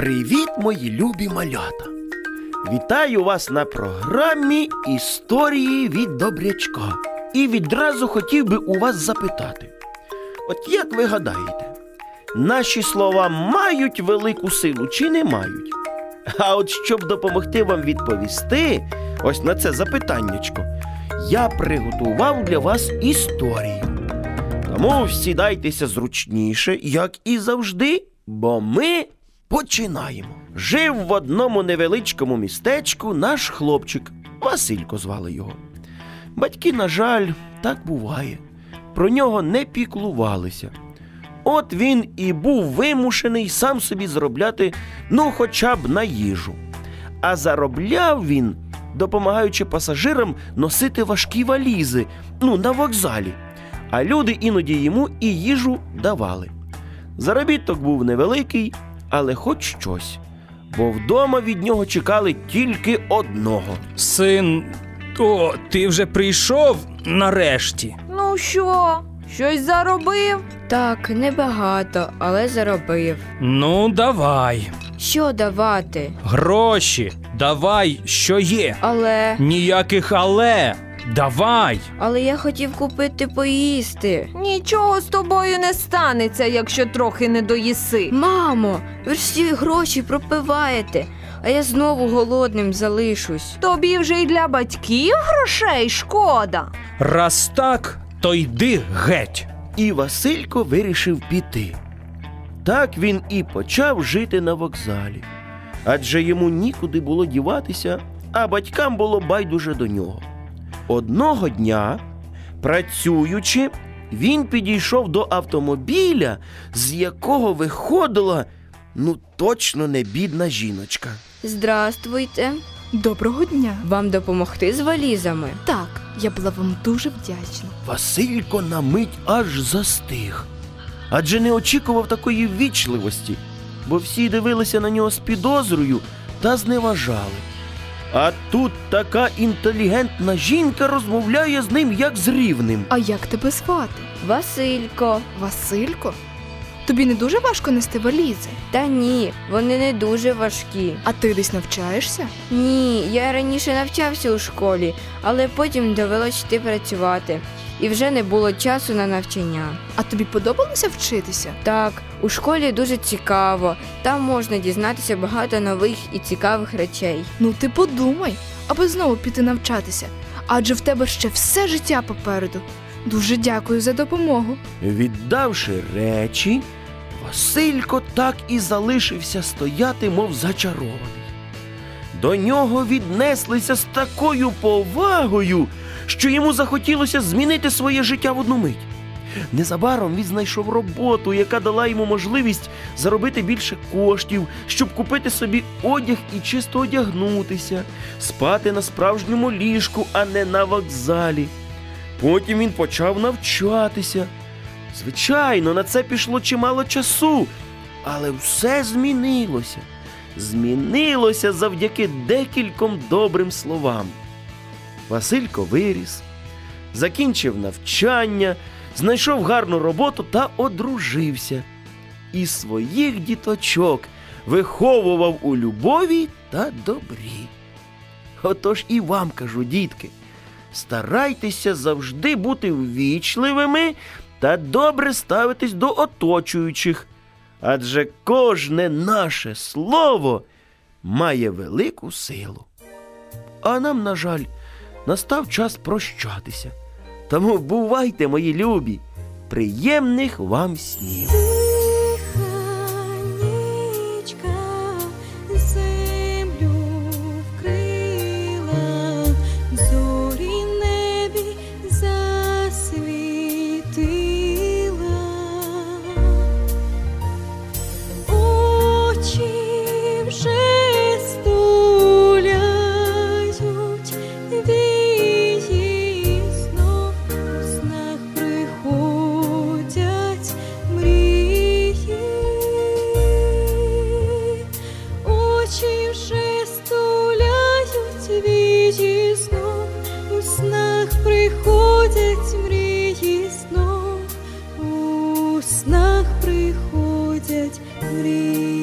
Привіт, мої любі малята! Вітаю вас на програмі Історії від Добрячка. І відразу хотів би у вас запитати: от як ви гадаєте, наші слова мають велику силу чи не мають? А от щоб допомогти вам відповісти ось на це запитаннячко, я приготував для вас історію. Тому сідайтеся зручніше, як і завжди, бо ми починаємо. Жив в одному невеличкому містечку наш хлопчик, Василько звали його. Батьки, на жаль, так буває. Про нього не піклувалися. От він і був вимушений сам собі заробляти, ну, хоча б на їжу. А заробляв він, допомагаючи пасажирам носити важкі валізи, ну, на вокзалі. А люди іноді йому і їжу давали. Заробіток був невеликий, але хоч щось. Бо вдома від нього чекали тільки одного. Син, о, ти вже прийшов нарешті. Ну що, щось заробив? Так, небагато, але заробив. Ну, давай. Що давати? Гроші, давай, що є. Але. Ніяких але. Давай. Але я хотів купити поїсти. Нічого з тобою не станеться, якщо трохи не доїси. Мамо, ви ж всі гроші пропиваєте, а я знову голодним залишусь. Тобі вже й для батьків грошей шкода. Раз так, то йди геть. І Василько вирішив піти. Так він і почав жити на вокзалі. Адже йому нікуди було діватися, а батькам було байдуже до нього. Одного дня, працюючи, він підійшов до автомобіля, з якого виходила ну точно не бідна жіночка. Здравствуйте. Доброго дня. Вам допомогти з валізами? Так, я була вам дуже вдячна. Василько на мить аж застиг, адже не очікував такої ввічливості, бо всі дивилися на нього з підозрою та зневажали. А тут така інтелігентна жінка розмовляє з ним як з рівним. А як тебе звати? Василько. Василько? Тобі не дуже важко нести валізи? Та ні, вони не дуже важкі. А ти десь навчаєшся? Ні, я раніше навчався у школі, але потім довелося йти працювати. І вже не було часу на навчання. А тобі подобалося вчитися? Так, у школі дуже цікаво. Там можна дізнатися багато нових і цікавих речей. Ну ти подумай, аби знову піти навчатися. Адже в тебе ще все життя попереду. Дуже дякую за допомогу. Віддавши речі, Василько так і залишився стояти, мов зачарований. До нього віднеслися з такою повагою, що йому захотілося змінити своє життя в одну мить. Незабаром він знайшов роботу, яка дала йому можливість заробити більше коштів, щоб купити собі одяг і чисто одягнутися, спати на справжньому ліжку, а не на вокзалі. Потім він почав навчатися. Звичайно, на це пішло чимало часу, але все змінилося. Змінилося завдяки декільком добрим словам. Василько виріс, закінчив навчання, знайшов гарну роботу та одружився. І своїх діточок виховував у любові та добрі. Отож і вам кажу, дітки, старайтеся завжди бути ввічливими та добре ставитись до оточуючих, адже кожне наше слово має велику силу. А нам, на жаль, настав час прощатися. Тому бувайте, мої любі, приємних вам снів. Вже стуляють вії знов, у снах приходять мрії знов, у снах приходять мрії.